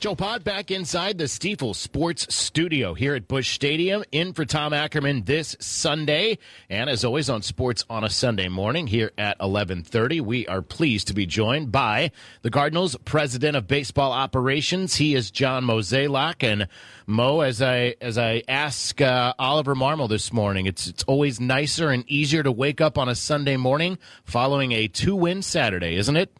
Joe Pod back inside the Stiefel Sports Studio here at Busch Stadium, in for Tom Ackerman this Sunday, and as always on Sports on a Sunday morning here at 11:30. We are pleased to be joined by the Cardinals President of Baseball Operations. He is John Mozeliak, and Mo, as I as I ask uh, Oliver Marmol this morning, it's it's always nicer and easier to wake up on a Sunday morning following a two win Saturday, isn't it?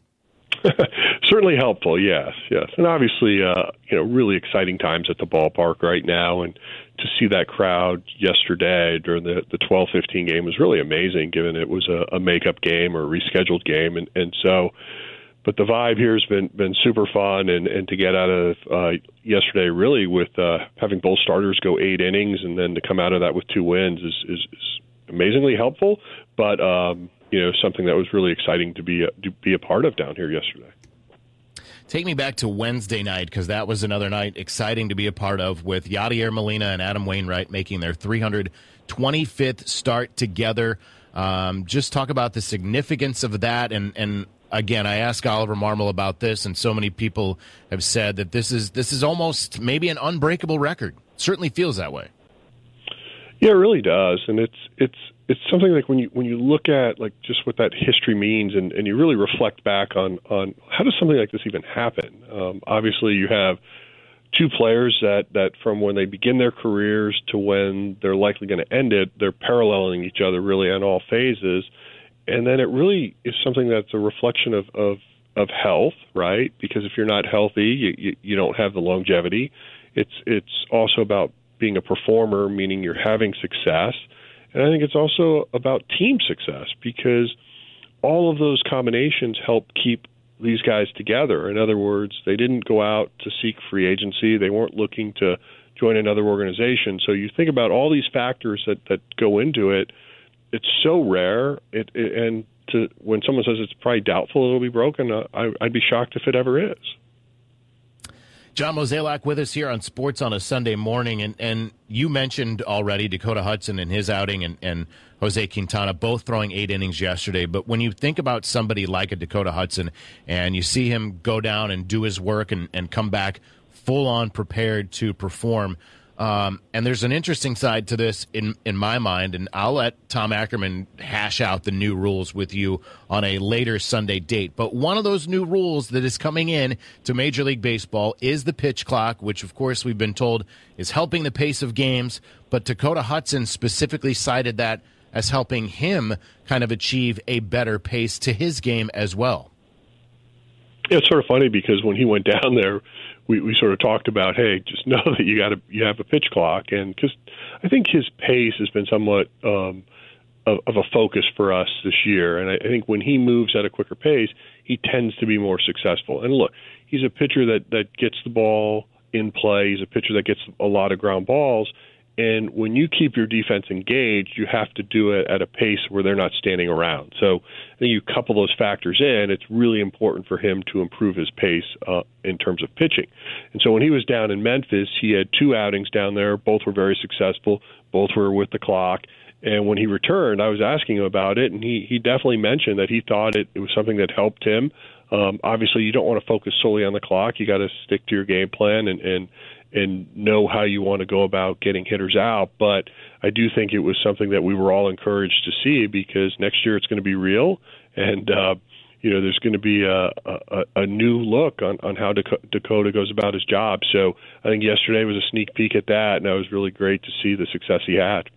Certainly helpful, yes, yes, and obviously, uh, you know, really exciting times at the ballpark right now, and to see that crowd yesterday during the the twelve fifteen game was really amazing, given it was a, a makeup game or a rescheduled game, and and so. But the vibe here has been been super fun, and and to get out of uh, yesterday really with uh, having both starters go eight innings, and then to come out of that with two wins is is, is amazingly helpful. But um, you know, something that was really exciting to be a, to be a part of down here yesterday. Take me back to Wednesday night because that was another night exciting to be a part of with Yadier Molina and Adam Wainwright making their 325th start together. Um, just talk about the significance of that and and again, I asked Oliver Marmol about this, and so many people have said that this is this is almost maybe an unbreakable record. certainly feels that way. Yeah, it really does, and it's it's it's something like when you when you look at like just what that history means, and, and you really reflect back on on how does something like this even happen? Um, obviously, you have two players that that from when they begin their careers to when they're likely going to end it, they're paralleling each other really on all phases, and then it really is something that's a reflection of of of health, right? Because if you're not healthy, you, you, you don't have the longevity. It's it's also about being a performer, meaning you're having success. And I think it's also about team success because all of those combinations help keep these guys together. In other words, they didn't go out to seek free agency, they weren't looking to join another organization. So you think about all these factors that, that go into it. It's so rare, it, it and to when someone says it's probably doubtful it'll be broken, uh, I, I'd be shocked if it ever is. John Mozeliak with us here on Sports on a Sunday morning. And, and you mentioned already Dakota Hudson and his outing and, and Jose Quintana both throwing eight innings yesterday. But when you think about somebody like a Dakota Hudson and you see him go down and do his work and, and come back full on prepared to perform, um, and there's an interesting side to this in in my mind, and I'll let Tom Ackerman hash out the new rules with you on a later Sunday date. But one of those new rules that is coming in to Major League Baseball is the pitch clock, which of course we've been told is helping the pace of games. But Dakota Hudson specifically cited that as helping him kind of achieve a better pace to his game as well. Yeah, it's sort of funny because when he went down there we, we sort of talked about, hey, just know that you got to you have a pitch clock, and because I think his pace has been somewhat um, of, of a focus for us this year, and I, I think when he moves at a quicker pace, he tends to be more successful. And look, he's a pitcher that that gets the ball in play. He's a pitcher that gets a lot of ground balls, and when you keep your defense engaged, you have to do it at a pace where they're not standing around. So I think you couple those factors in, it's really important for him to improve his pace uh, in terms of pitching. And so when he was down in Memphis, he had two outings down there. Both were very successful. Both were with the clock. And when he returned, I was asking him about it, and he he definitely mentioned that he thought it, it was something that helped him. Um, obviously, you don't want to focus solely on the clock. You got to stick to your game plan and and and know how you want to go about getting hitters out. But I do think it was something that we were all encouraged to see because next year it's going to be real, and uh, you know there's going to be a, a, a new look on, on how Dakota goes about his job. So I think yesterday was a sneak peek at that, and it was really great to see the success he had.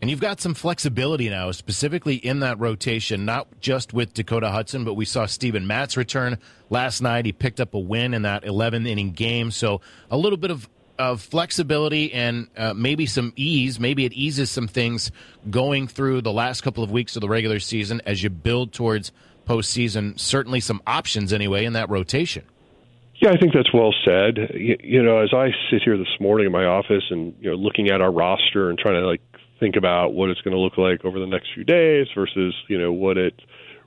And you've got some flexibility now, specifically in that rotation, not just with Dakota Hudson, but we saw Steven Matz return last night. He picked up a win in that 11 inning game. So a little bit of, of flexibility and uh, maybe some ease. Maybe it eases some things going through the last couple of weeks of the regular season as you build towards postseason. Certainly some options anyway in that rotation. Yeah, I think that's well said. You, you know, as I sit here this morning in my office and you know looking at our roster and trying to like think about what it's going to look like over the next few days versus you know what it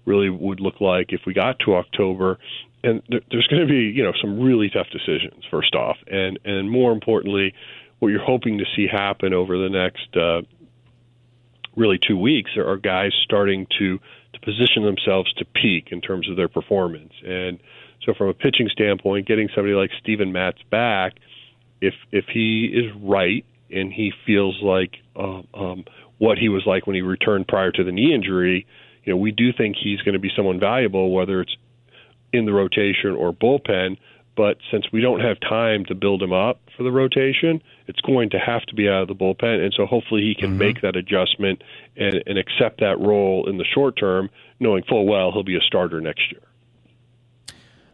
really would look like if we got to October. And there, there's going to be you know some really tough decisions first off, and and more importantly, what you're hoping to see happen over the next uh, really two weeks there are guys starting to to position themselves to peak in terms of their performance. And so, from a pitching standpoint, getting somebody like Steven Matz back, if if he is right and he feels like um, um, what he was like when he returned prior to the knee injury, you know, we do think he's going to be someone valuable, whether it's in the rotation or bullpen. But since we don't have time to build him up for the rotation, it's going to have to be out of the bullpen. And so hopefully he can mm-hmm. make that adjustment and, and accept that role in the short term, knowing full well he'll be a starter next year.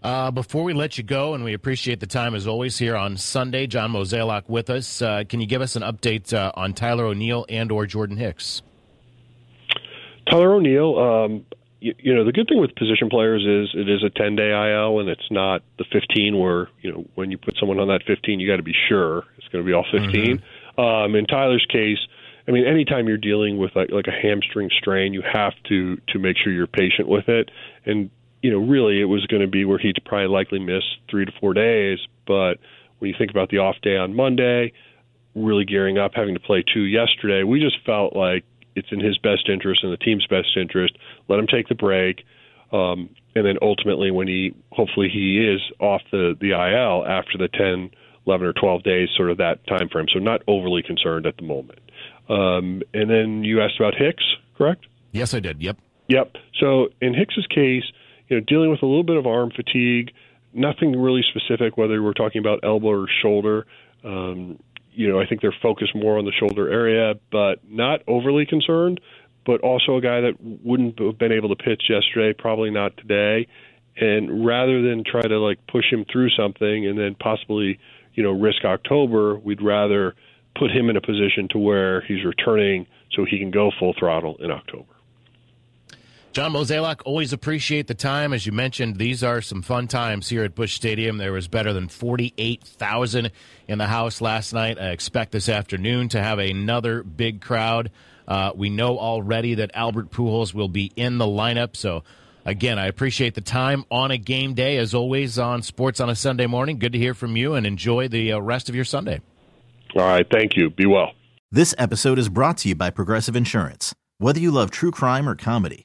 Uh, before we let you go, and we appreciate the time as always here on Sunday, John Mozeliak with us. Uh, can you give us an update uh, on Tyler O'Neill and or Jordan Hicks? Tyler O'Neill, um, you, you, know, the good thing with position players is it is a 10 day IL, and it's not the 15 where, you know, when you put someone on that 15, you got to be sure it's going to be all 15. Mm-hmm. Um, in Tyler's case, I mean, anytime you're dealing with like, like a hamstring strain, you have to to make sure you're patient with it. And you know, really it was going to be where he'd probably likely miss three to four days. But when you think about the off day on Monday, really gearing up, having to play two yesterday, we just felt like it's in his best interest and the team's best interest. Let him take the break. Um, and then ultimately, when he hopefully he is off the, the IL after the 10, 11, or 12 days, sort of that time frame. So not overly concerned at the moment. Um, and then you asked about Hicks, correct? Yes, I did. Yep. Yep. So in Hicks's case, you know, dealing with a little bit of arm fatigue, nothing really specific, whether we're talking about elbow or shoulder. Um, you know, I think they're focused more on the shoulder area, but not overly concerned. But also a guy that wouldn't have been able to pitch yesterday, probably not today. And rather than try to like push him through something and then possibly, you know, risk October, we'd rather put him in a position to where he's returning so he can go full throttle in October. John Mozeliak, always appreciate the time. As you mentioned, these are some fun times here at Busch Stadium. There was better than 48,000 in the house last night. I expect this afternoon to have another big crowd. Uh, we know already that Albert Pujols will be in the lineup. So, again, I appreciate the time on a game day, as always, on Sports on a Sunday morning. Good to hear from you and enjoy the uh, rest of your Sunday. All right. Thank you. Be well. This episode is brought to you by Progressive Insurance. Whether you love true crime or comedy,